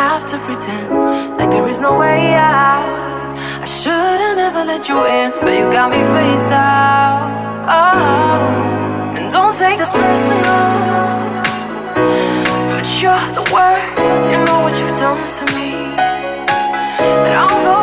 have to pretend like there is no way out. I should've never let you in, but you got me faced out. Oh, and don't take this personal. But you're the worst, you know what you've done to me. And although